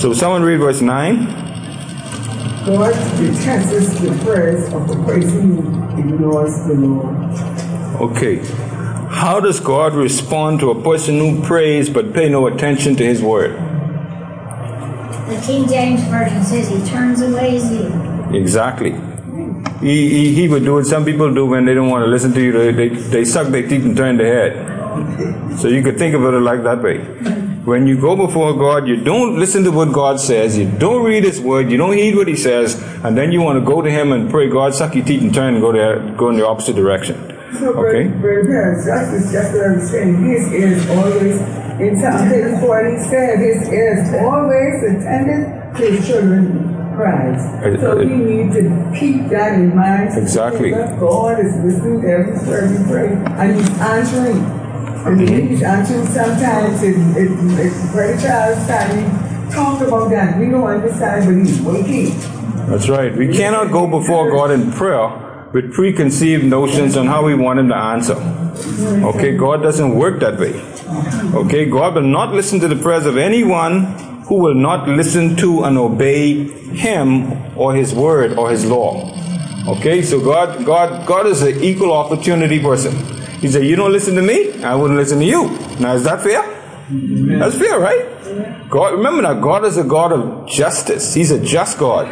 So someone read verse 9. God detests the prayers of a person who ignores the Lord. Okay. How does God respond to a person who prays but pay no attention to his word? The King James Version says he turns away his ear. Exactly. He, he, he would do what some people do when they don't want to listen to you. They, they, they suck their teeth and turn their head. So you could think of it like that way. When you go before God, you don't listen to what God says, you don't read His Word, you don't heed what He says, and then you want to go to Him and pray, God, suck your teeth and turn and go, there, go in the opposite direction. So, Okay. Brother Parents, that's just, just what I'm saying. His is always, in Psalm 34, he said, his is always attended to his children's cries. Uh, so uh, we need to keep that in mind. Exactly. God is listening to every word we pray, and he's answering. And he's answering sometimes, in, in, in Charles time, talked about that. We don't understand, but he's waiting. That's right. We cannot go before God in prayer with preconceived notions on how we want Him to answer. Okay, God doesn't work that way. Okay, God will not listen to the prayers of anyone who will not listen to and obey Him or His word or His law. Okay, so God, God, God is an equal opportunity person. He said, "You don't listen to me, I wouldn't listen to you." Now, is that fair? That's fair, right? God, remember now, God is a God of justice. He's a just God.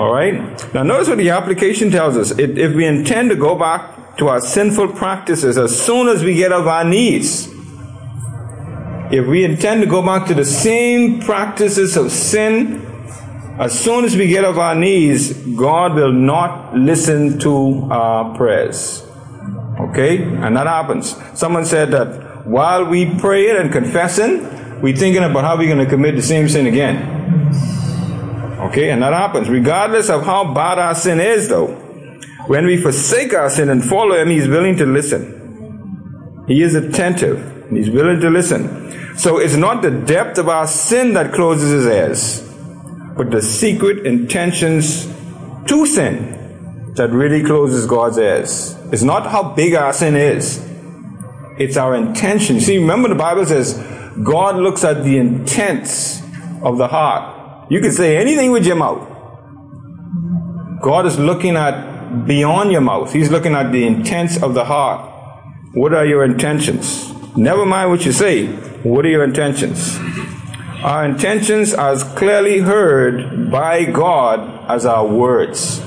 All right. Now, notice what the application tells us. If, if we intend to go back to our sinful practices as soon as we get off our knees, if we intend to go back to the same practices of sin, as soon as we get off our knees, God will not listen to our prayers. Okay? And that happens. Someone said that while we praying and confessing, we're thinking about how we're going to commit the same sin again. Okay? And that happens. Regardless of how bad our sin is, though, when we forsake our sin and follow Him, He's willing to listen. He is attentive. He's willing to listen. So it's not the depth of our sin that closes His ears, but the secret intentions to sin that really closes God's ears. It's not how big our sin is. It's our intention. See, remember the Bible says God looks at the intents of the heart. You can say anything with your mouth. God is looking at beyond your mouth. He's looking at the intents of the heart. What are your intentions? Never mind what you say. What are your intentions? Our intentions are as clearly heard by God as our words.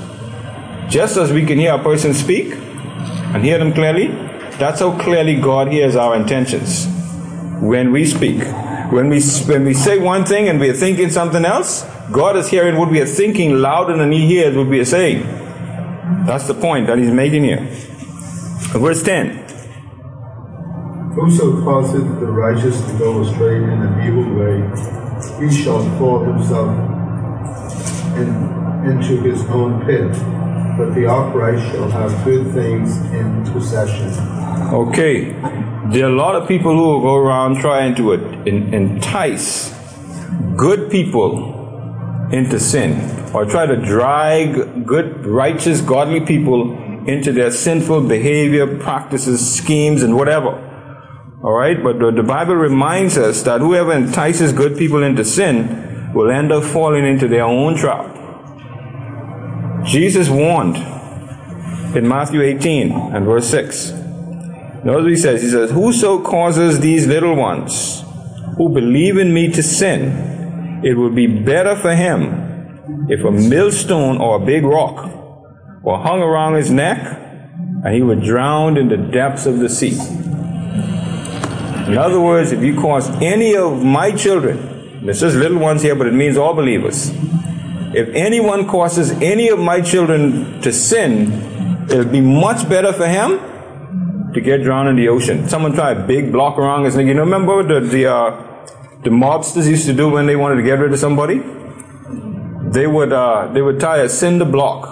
Just as we can hear a person speak and hear them clearly, that's how clearly God hears our intentions when we speak. When we, when we say one thing and we are thinking something else, God is hearing what we are thinking louder than He hears what we are saying. That's the point that He's making here. Verse 10. Whoso causeth the righteous to go astray in an evil way, he shall fall himself in, into his own pit. But the upright shall have good things in possession. Okay. There are a lot of people who will go around trying to entice good people into sin or try to drag good, righteous, godly people into their sinful behavior, practices, schemes, and whatever. All right, but the, the Bible reminds us that whoever entices good people into sin will end up falling into their own trap. Jesus warned in Matthew 18 and verse 6. Notice what he says. He says, Whoso causes these little ones who believe in me to sin, it would be better for him if a millstone or a big rock were hung around his neck and he were drowned in the depths of the sea. In other words, if you cause any of my children, this is little ones here, but it means all believers. If anyone causes any of my children to sin, it'll be much better for him to get drowned in the ocean. Someone tried a big block around his neck. You know, remember the the uh, the mobsters used to do when they wanted to get rid of somebody? They would uh, they would tie a cinder block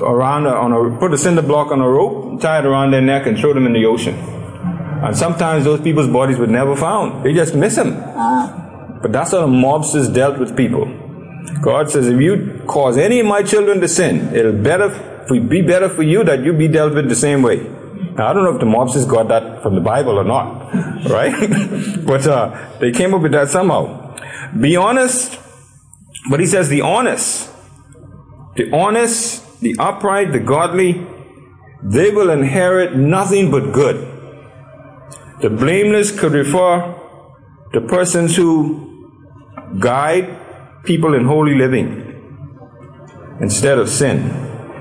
around on a put a cinder block on a rope, tie it around their neck, and throw them in the ocean. And sometimes those people's bodies were never found. They just miss them. But that's how the mobsters dealt with people. God says, if you cause any of my children to sin, it'll better be better for you that you be dealt with the same way. Now, I don't know if the mobsters got that from the Bible or not, right? but uh, they came up with that somehow. Be honest, but he says the honest, the honest, the upright, the godly, they will inherit nothing but good. The blameless could refer to persons who guide people in holy living instead of sin.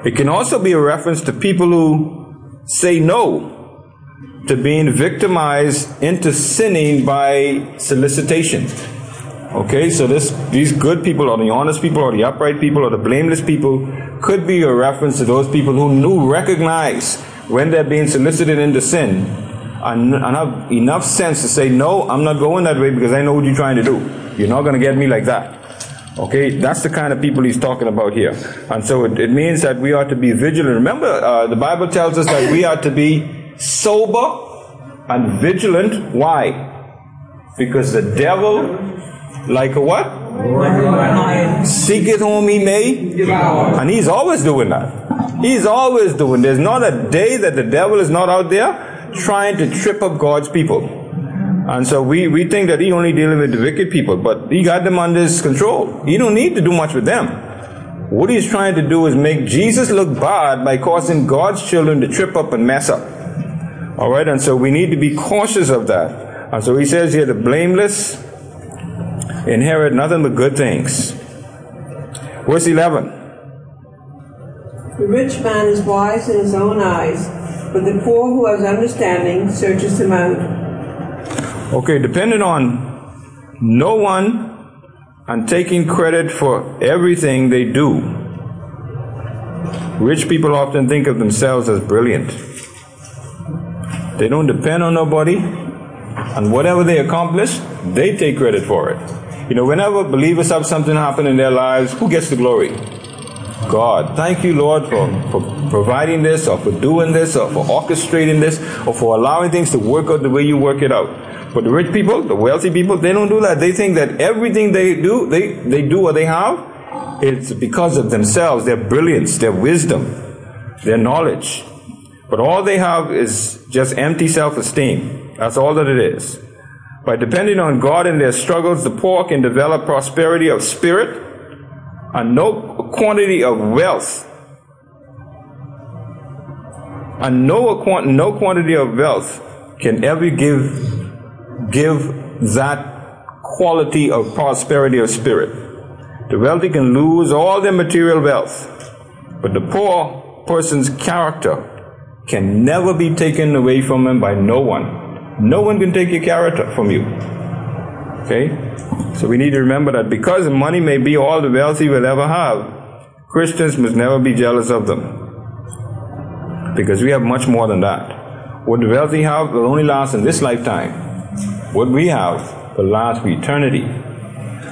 It can also be a reference to people who say no to being victimized into sinning by solicitation. Okay, so this these good people or the honest people or the upright people or the blameless people could be a reference to those people who knew recognize when they're being solicited into sin and, have enough sense to say, No, I'm not going that way because I know what you're trying to do. You're not going to get me like that. Okay, that's the kind of people he's talking about here. And so it, it means that we ought to be vigilant. Remember, uh, the Bible tells us that we ought to be sober and vigilant. Why? Because the devil, like a what? Seeketh whom he may. And he's always doing that. He's always doing. There's not a day that the devil is not out there trying to trip up God's people. And so we, we think that he only dealing with the wicked people, but he got them under his control. He don't need to do much with them. What he's trying to do is make Jesus look bad by causing God's children to trip up and mess up. Alright, and so we need to be cautious of that. And so he says here, the blameless inherit nothing but good things. Verse 11. The rich man is wise in his own eyes, but the poor who has understanding searches him out. Okay, depending on no one and taking credit for everything they do. Rich people often think of themselves as brilliant. They don't depend on nobody, and whatever they accomplish, they take credit for it. You know, whenever believers have something happen in their lives, who gets the glory? God. Thank you, Lord, for, for providing this, or for doing this, or for orchestrating this, or for allowing things to work out the way you work it out. But the rich people, the wealthy people, they don't do that. They think that everything they do, they, they do what they have, it's because of themselves, their brilliance, their wisdom, their knowledge. But all they have is just empty self-esteem. That's all that it is. By depending on God in their struggles, the poor can develop prosperity of spirit and no quantity of wealth. And no, no quantity of wealth can ever give give that quality of prosperity of spirit. The wealthy can lose all their material wealth, but the poor person's character can never be taken away from him by no one. No one can take your character from you. Okay? So we need to remember that because money may be all the wealthy will ever have, Christians must never be jealous of them. Because we have much more than that. What the wealthy have will only last in this lifetime what we have will last for eternity.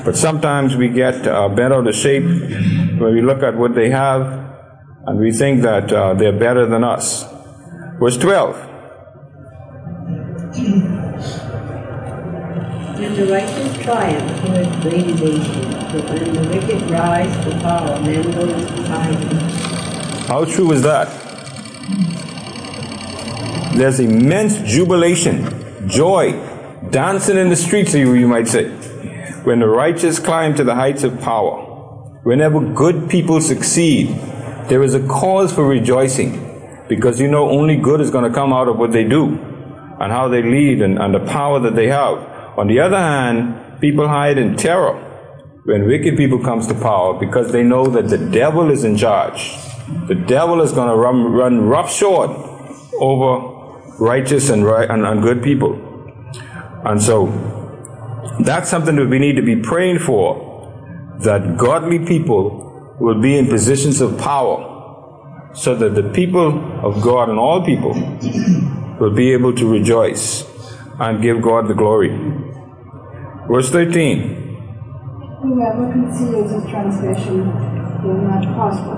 But sometimes we get uh, bent out of shape when we look at what they have and we think that uh, they're better than us. Verse 12. When the righteous triumph, who has great evasion, but when the wicked rise to power, men go into hiding. How true is that? There's immense jubilation, joy, dancing in the streets, you, might say. When the righteous climb to the heights of power, whenever good people succeed, there is a cause for rejoicing because you know only good is going to come out of what they do and how they lead and, and the power that they have. On the other hand, people hide in terror when wicked people comes to power because they know that the devil is in charge. The devil is going to run, run roughshod over righteous and, right, and, and good people. And so that's something that we need to be praying for that godly people will be in positions of power so that the people of God and all people will be able to rejoice and give God the glory. Verse 13. Whoever conceals his transgression will not prosper,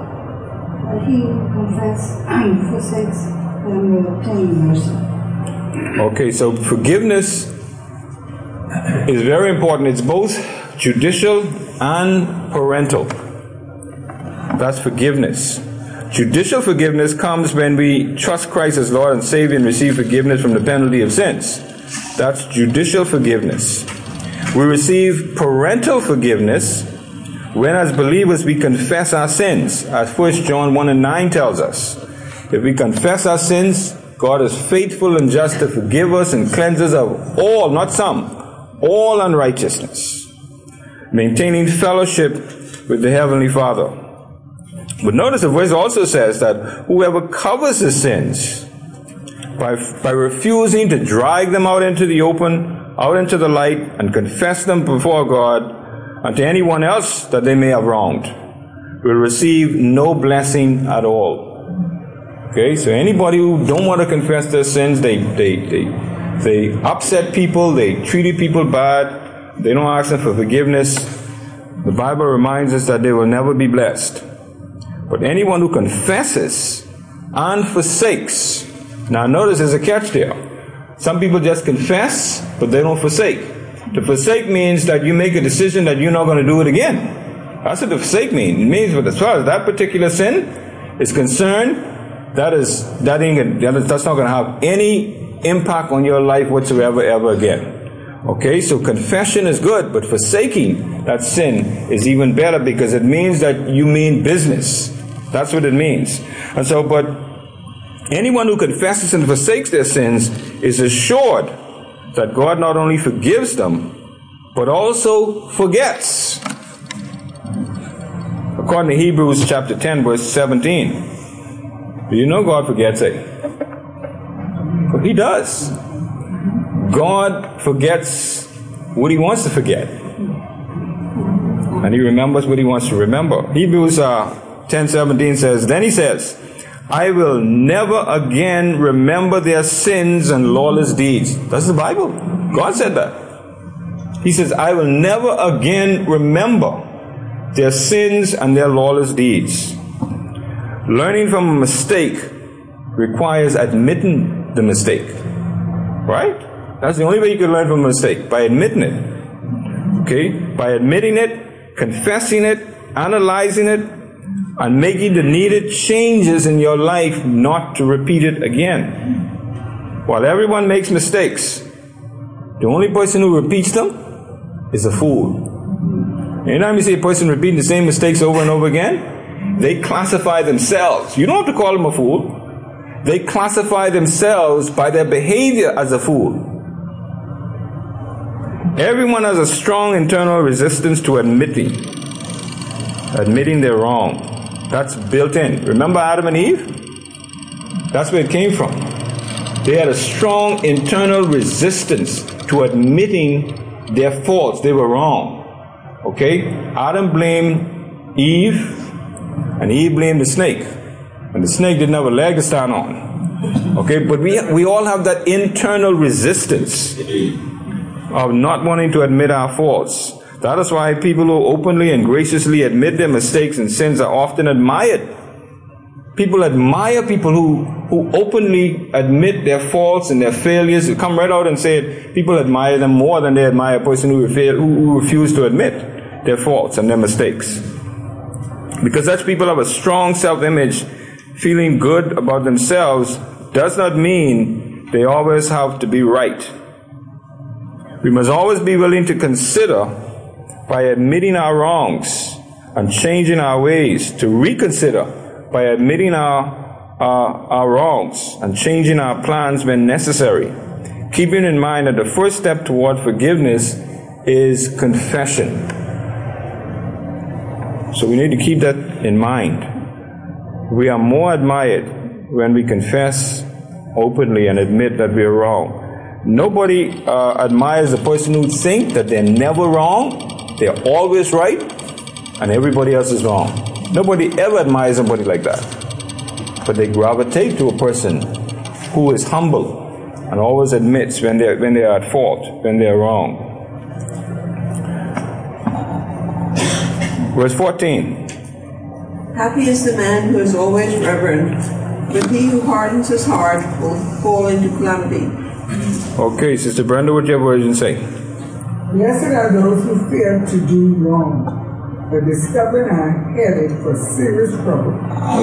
but he who confesses and forsakes them will obtain mercy. Okay, so forgiveness is very important. It's both judicial and parental. That's forgiveness. Judicial forgiveness comes when we trust Christ as Lord and Savior and receive forgiveness from the penalty of sins. That's judicial forgiveness. We receive parental forgiveness when, as believers, we confess our sins, as 1 John 1 and 9 tells us. If we confess our sins, God is faithful and just to forgive us and cleanse us of all, not some, all unrighteousness, maintaining fellowship with the Heavenly Father. But notice the verse also says that whoever covers his sins by, by refusing to drag them out into the open, out into the light, and confess them before God and to anyone else that they may have wronged, will receive no blessing at all. Okay, so anybody who don't want to confess their sins, they they they they upset people, they treated people bad, they don't ask them for forgiveness. The Bible reminds us that they will never be blessed. But anyone who confesses and forsakes, now notice there's a catch there. Some people just confess, but they don't forsake. To forsake means that you make a decision that you're not going to do it again. That's what the forsake means. It means that as far as that particular sin is concerned, that is that ain't that's not going to have any impact on your life whatsoever ever again. Okay, so confession is good, but forsaking that sin is even better because it means that you mean business. That's what it means. And so, but anyone who confesses and forsakes their sins is assured that God not only forgives them, but also forgets. According to Hebrews chapter 10, verse 17. Do you know God forgets it? He does. God forgets what he wants to forget. And he remembers what he wants to remember. Hebrews uh, 10 17 says, Then he says, I will never again remember their sins and lawless deeds. That's the Bible. God said that. He says, I will never again remember their sins and their lawless deeds. Learning from a mistake requires admitting the mistake. Right? That's the only way you can learn from a mistake, by admitting it. Okay? By admitting it, confessing it, analyzing it, and making the needed changes in your life not to repeat it again. While everyone makes mistakes, the only person who repeats them is a fool. Anytime you see a person repeating the same mistakes over and over again, they classify themselves. You don't have to call them a fool. They classify themselves by their behavior as a fool. Everyone has a strong internal resistance to admitting, admitting they're wrong. That's built in. Remember Adam and Eve? That's where it came from. They had a strong internal resistance to admitting their faults. They were wrong. Okay? Adam blamed Eve and Eve blamed the snake. And the snake didn't have a leg to stand on. Okay, but we, we all have that internal resistance of not wanting to admit our faults. That is why people who openly and graciously admit their mistakes and sins are often admired. People admire people who, who openly admit their faults and their failures. They come right out and say it. People admire them more than they admire a person who, who, who refuse to admit their faults and their mistakes. Because such people have a strong self image, feeling good about themselves, does not mean they always have to be right. We must always be willing to consider by admitting our wrongs and changing our ways, to reconsider by admitting our, our, our wrongs and changing our plans when necessary. Keeping in mind that the first step toward forgiveness is confession. So we need to keep that in mind. We are more admired when we confess openly and admit that we are wrong. Nobody uh, admires a person who thinks that they're never wrong, they're always right, and everybody else is wrong. Nobody ever admires somebody like that. But they gravitate to a person who is humble and always admits when they're, when they are at fault, when they're wrong. Verse 14. Happy is the man who is always reverent, but he who hardens his heart will fall into calamity. Okay, Sister Brenda, what did your version say? Blessed are those who fear to do wrong, but the stubborn are headed for serious trouble.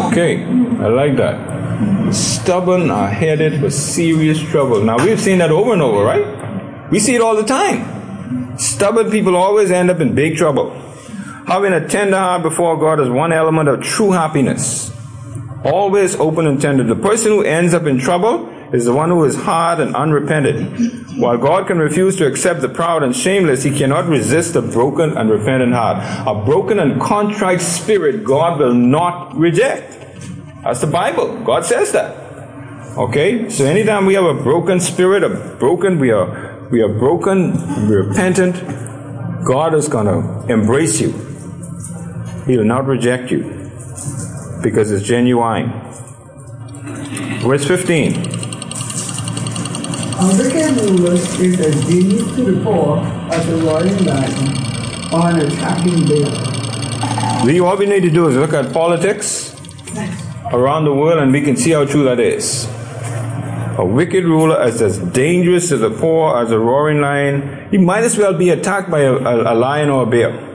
Okay, I like that. Stubborn are headed for serious trouble. Now we've seen that over and over, right? We see it all the time. Stubborn people always end up in big trouble. Having a tender heart before God is one element of true happiness. Always open and tender. The person who ends up in trouble is the one who is hard and unrepentant. While God can refuse to accept the proud and shameless, He cannot resist a broken and repentant heart. A broken and contrite spirit God will not reject. That's the Bible. God says that. Okay? So anytime we have a broken spirit, a broken, we are we are broken, repentant, God is gonna embrace you. He will not reject you because it's genuine. Verse 15. A wicked ruler is as dangerous to the poor as a roaring lion or an attacking bear. All we need to do is look at politics around the world and we can see how true that is. A wicked ruler is as dangerous to the poor as a roaring lion. He might as well be attacked by a, a, a lion or a bear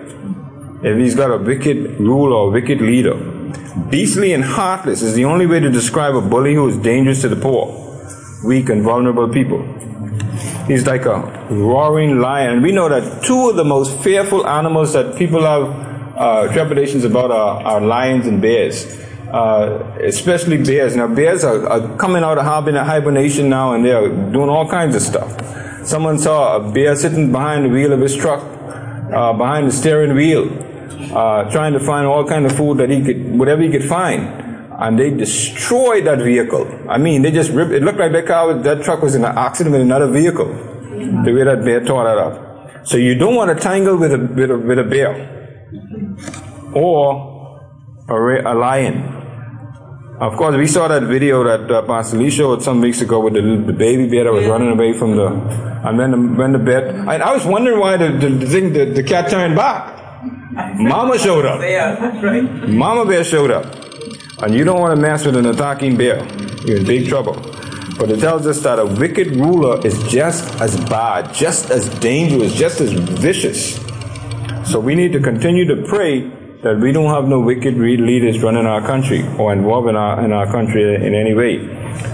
if he's got a wicked ruler or a wicked leader. Beastly and heartless is the only way to describe a bully who is dangerous to the poor, weak, and vulnerable people. He's like a roaring lion. We know that two of the most fearful animals that people have uh, trepidations about are, are, lions and bears. Uh, especially bears. Now, bears are, are coming out of hibernation now and they're doing all kinds of stuff. Someone saw a bear sitting behind the wheel of his truck, uh, behind the steering wheel, uh, trying to find all kind of food that he could, whatever he could find. And they destroyed that vehicle. I mean, they just ripped, it looked like that car, that truck was in an accident with another vehicle. The way that bear tore that up. So you don't want to tangle with a, with a, with a bear. Or a, a lion. Of course, we saw that video that uh, Pastor Lee showed some weeks ago with the, the baby bear that was running away from the, and when the, when the bear, I, I was wondering why the, the, the thing, the, the cat turned back. Mama showed up. Mama bear showed up. And you don't want to mess with an attacking bear. You're in big trouble. But it tells us that a wicked ruler is just as bad, just as dangerous, just as vicious. So we need to continue to pray that we don't have no wicked leaders running our country or involved in our, in our country in any way.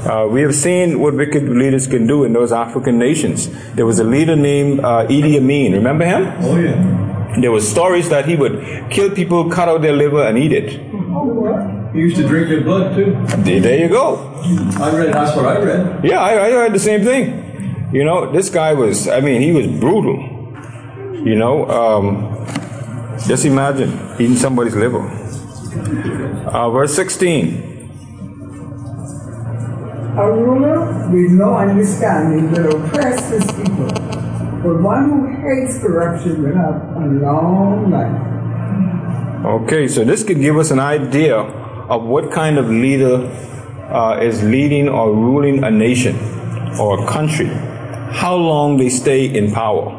Uh, we have seen what wicked leaders can do in those African nations. There was a leader named uh, Idi Amin. Remember him? Oh, yeah. There were stories that he would kill people, cut out their liver, and eat it. He used to drink their blood too. There you go. I read. That's what I read. Yeah, I, I read the same thing. You know, this guy was. I mean, he was brutal. You know, um, just imagine eating somebody's liver. Uh, verse 16. A ruler with no understanding will oppress his people but one who hates corruption will have a long life. Okay, so this could give us an idea of what kind of leader uh, is leading or ruling a nation or a country, how long they stay in power.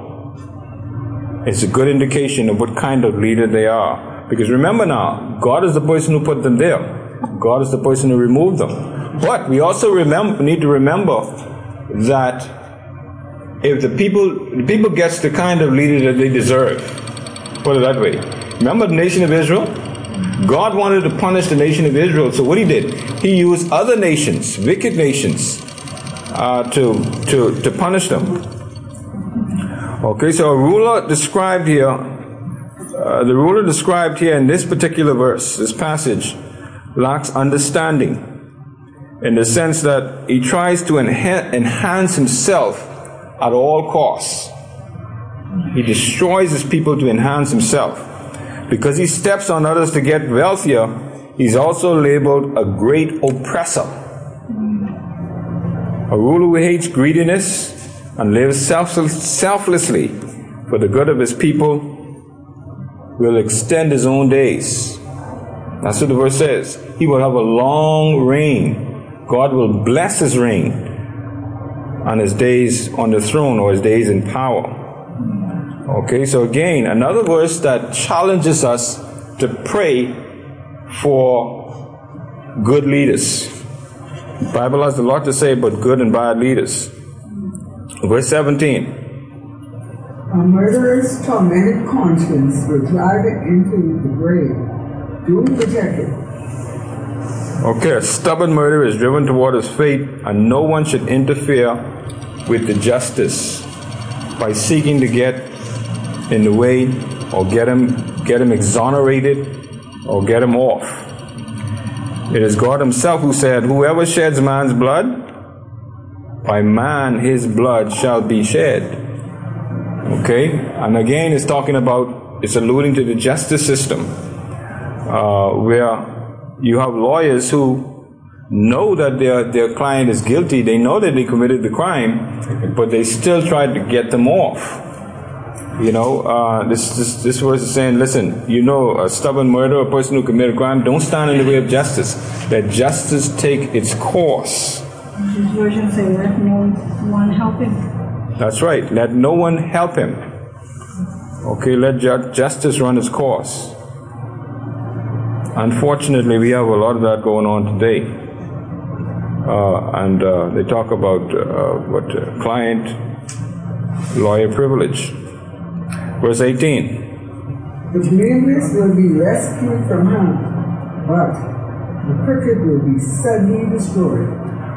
It's a good indication of what kind of leader they are. Because remember now, God is the person who put them there. God is the person who removed them. But we also remember, need to remember that if the people the people gets the kind of leader that they deserve. Put it that way. Remember the nation of Israel? God wanted to punish the nation of Israel, so what he did, he used other nations, wicked nations, uh, to to to punish them. Okay, so a ruler described here, uh, the ruler described here in this particular verse, this passage, lacks understanding in the sense that he tries to enha- enhance himself at all costs. He destroys his people to enhance himself. Because he steps on others to get wealthier, he's also labeled a great oppressor. A ruler who hates greediness and lives selflessly for the good of his people will extend his own days. That's what the verse says. He will have a long reign. God will bless his reign on his days on the throne or his days in power. Okay, so again, another verse that challenges us to pray for good leaders. The Bible has a lot to say about good and bad leaders. Verse 17. A murderer's tormented conscience will drive it into the grave. Do protect it. Okay, a stubborn murderer is driven toward his fate, and no one should interfere with the justice by seeking to get in the way or get him get him exonerated or get him off. It is God Himself who said, Whoever sheds man's blood, by man his blood shall be shed. Okay? And again, it's talking about, it's alluding to the justice system, uh, where you have lawyers who know that their, their client is guilty, they know that they committed the crime, but they still try to get them off. You know, uh, this, this, this verse is saying, listen, you know, a stubborn murderer, a person who committed a crime, don't stand in the way of justice. Let justice take its course. This version say, let no one help him. That's right. Let no one help him. Okay, let ju- justice run its course. Unfortunately, we have a lot of that going on today. Uh, and uh, they talk about uh, what uh, client lawyer privilege. Verse 18. The blameless will be rescued from harm, but the crooked will be suddenly destroyed.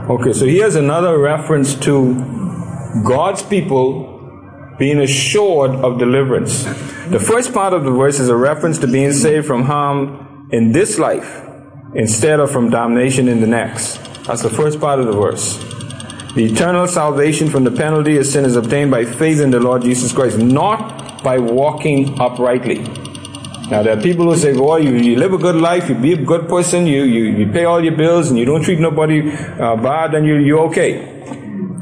Okay, so here's another reference to God's people being assured of deliverance. The first part of the verse is a reference to being saved from harm in this life instead of from damnation in the next. That's the first part of the verse. The eternal salvation from the penalty of sin is obtained by faith in the Lord Jesus Christ, not by walking uprightly. Now there are people who say, "Boy, you, you live a good life, you be a good person, you you, you pay all your bills, and you don't treat nobody uh, bad, and you you're okay."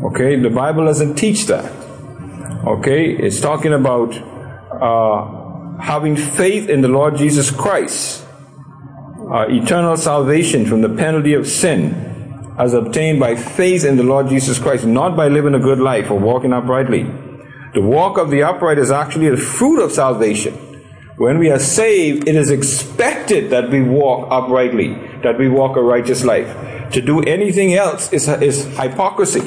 Okay, the Bible doesn't teach that. Okay, it's talking about uh, having faith in the Lord Jesus Christ, uh, eternal salvation from the penalty of sin, as obtained by faith in the Lord Jesus Christ, not by living a good life or walking uprightly. The walk of the upright is actually the fruit of salvation. When we are saved, it is expected that we walk uprightly, that we walk a righteous life. To do anything else is, is hypocrisy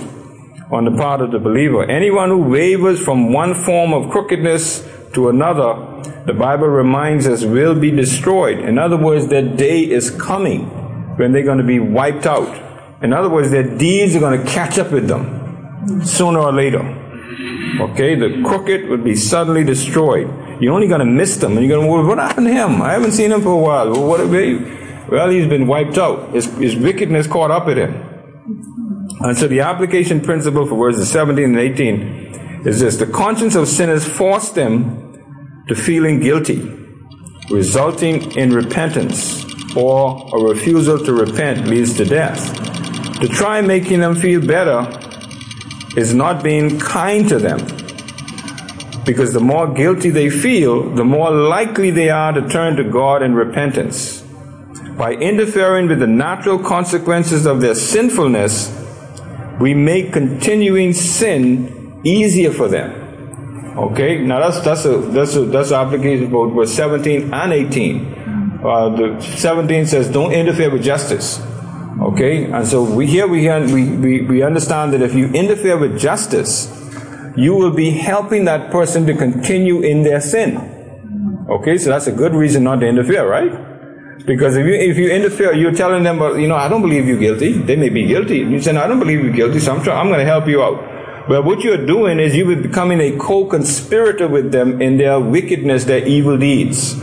on the part of the believer. Anyone who wavers from one form of crookedness to another, the Bible reminds us, will be destroyed. In other words, their day is coming when they're going to be wiped out. In other words, their deeds are going to catch up with them sooner or later. Okay, the crooked would be suddenly destroyed. You're only going to miss them, and you're going to, well, what happened to him? I haven't seen him for a while. Well, what, well he's been wiped out. His, his wickedness caught up with him. And so the application principle for verses 17 and 18 is this the conscience of sinners forced them to feeling guilty, resulting in repentance, or a refusal to repent leads to death. To try making them feel better is not being kind to them. Because the more guilty they feel, the more likely they are to turn to God in repentance. By interfering with the natural consequences of their sinfulness, we make continuing sin easier for them. Okay, now that's that's a that's a that's an application both verse 17 and 18. Uh, the 17 says, "Don't interfere with justice." Okay, and so we here we, we we understand that if you interfere with justice, you will be helping that person to continue in their sin. Okay, so that's a good reason not to interfere, right? Because if you if you interfere, you're telling them, well, you know, I don't believe you're guilty. They may be guilty. You say, no, I don't believe you're guilty, so I'm trying, I'm going to help you out. But what you're doing is you're becoming a co-conspirator with them in their wickedness, their evil deeds.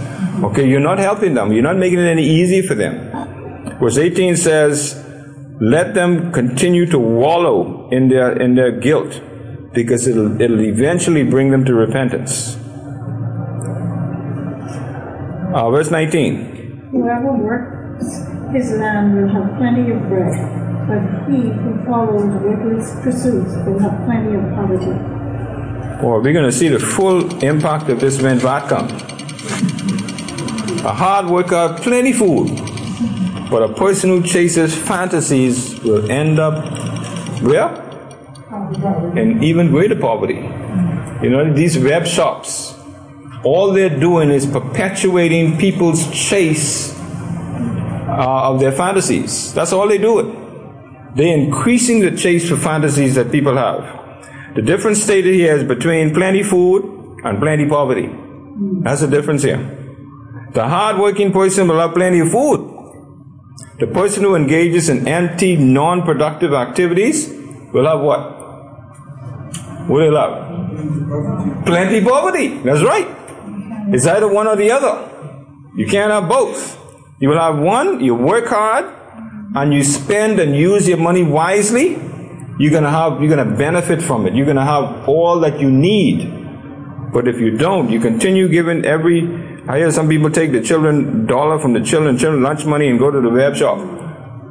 Okay, you're not helping them. You're not making it any easy for them. Verse 18 says, "Let them continue to wallow in their in their guilt." because it'll, it'll eventually bring them to repentance. Uh, verse 19. Whoever works his land will have plenty of bread, but he who follows reckless pursuits will have plenty of poverty. Well, we're going to see the full impact of this when. A hard worker, plenty food, but a person who chases fantasies will end up where? In even greater poverty. You know, these web shops, all they're doing is perpetuating people's chase uh, of their fantasies. That's all they do. They're increasing the chase for fantasies that people have. The difference stated here is between plenty food and plenty poverty. That's the difference here. The hardworking person will have plenty of food. The person who engages in empty, non-productive activities will have what? What will they have? Plenty poverty. That's right. It's either one or the other. You can't have both. You will have one, you work hard, and you spend and use your money wisely, you're gonna have you're gonna benefit from it. You're gonna have all that you need. But if you don't, you continue giving every I hear some people take the children dollar from the children, children lunch money and go to the web shop.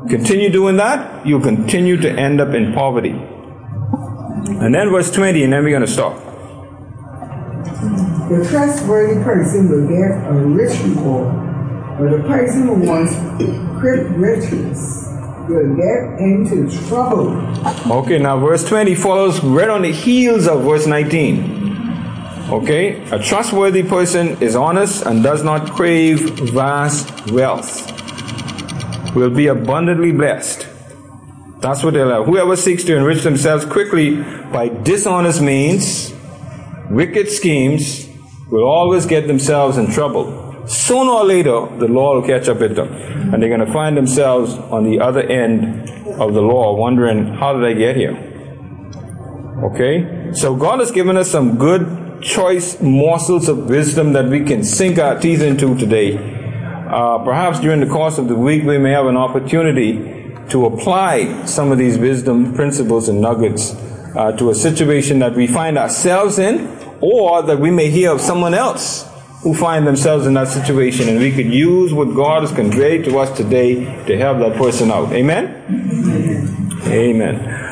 Continue doing that, you'll continue to end up in poverty. And then verse 20, and then we're going to stop. The trustworthy person will get a rich reward, but the person who wants quick riches will get into trouble. Okay, now verse 20 follows right on the heels of verse 19. Okay, a trustworthy person is honest and does not crave vast wealth. Will be abundantly blessed. That's what they'll have. Whoever seeks to enrich themselves quickly by dishonest means, wicked schemes, will always get themselves in trouble. Sooner or later, the law will catch up with them. And they're going to find themselves on the other end of the law, wondering, how did I get here? Okay? So God has given us some good choice morsels of wisdom that we can sink our teeth into today. Uh, perhaps during the course of the week, we may have an opportunity to apply some of these wisdom principles and nuggets uh, to a situation that we find ourselves in, or that we may hear of someone else who find themselves in that situation, and we could use what God has conveyed to us today to help that person out. Amen. Amen. Amen.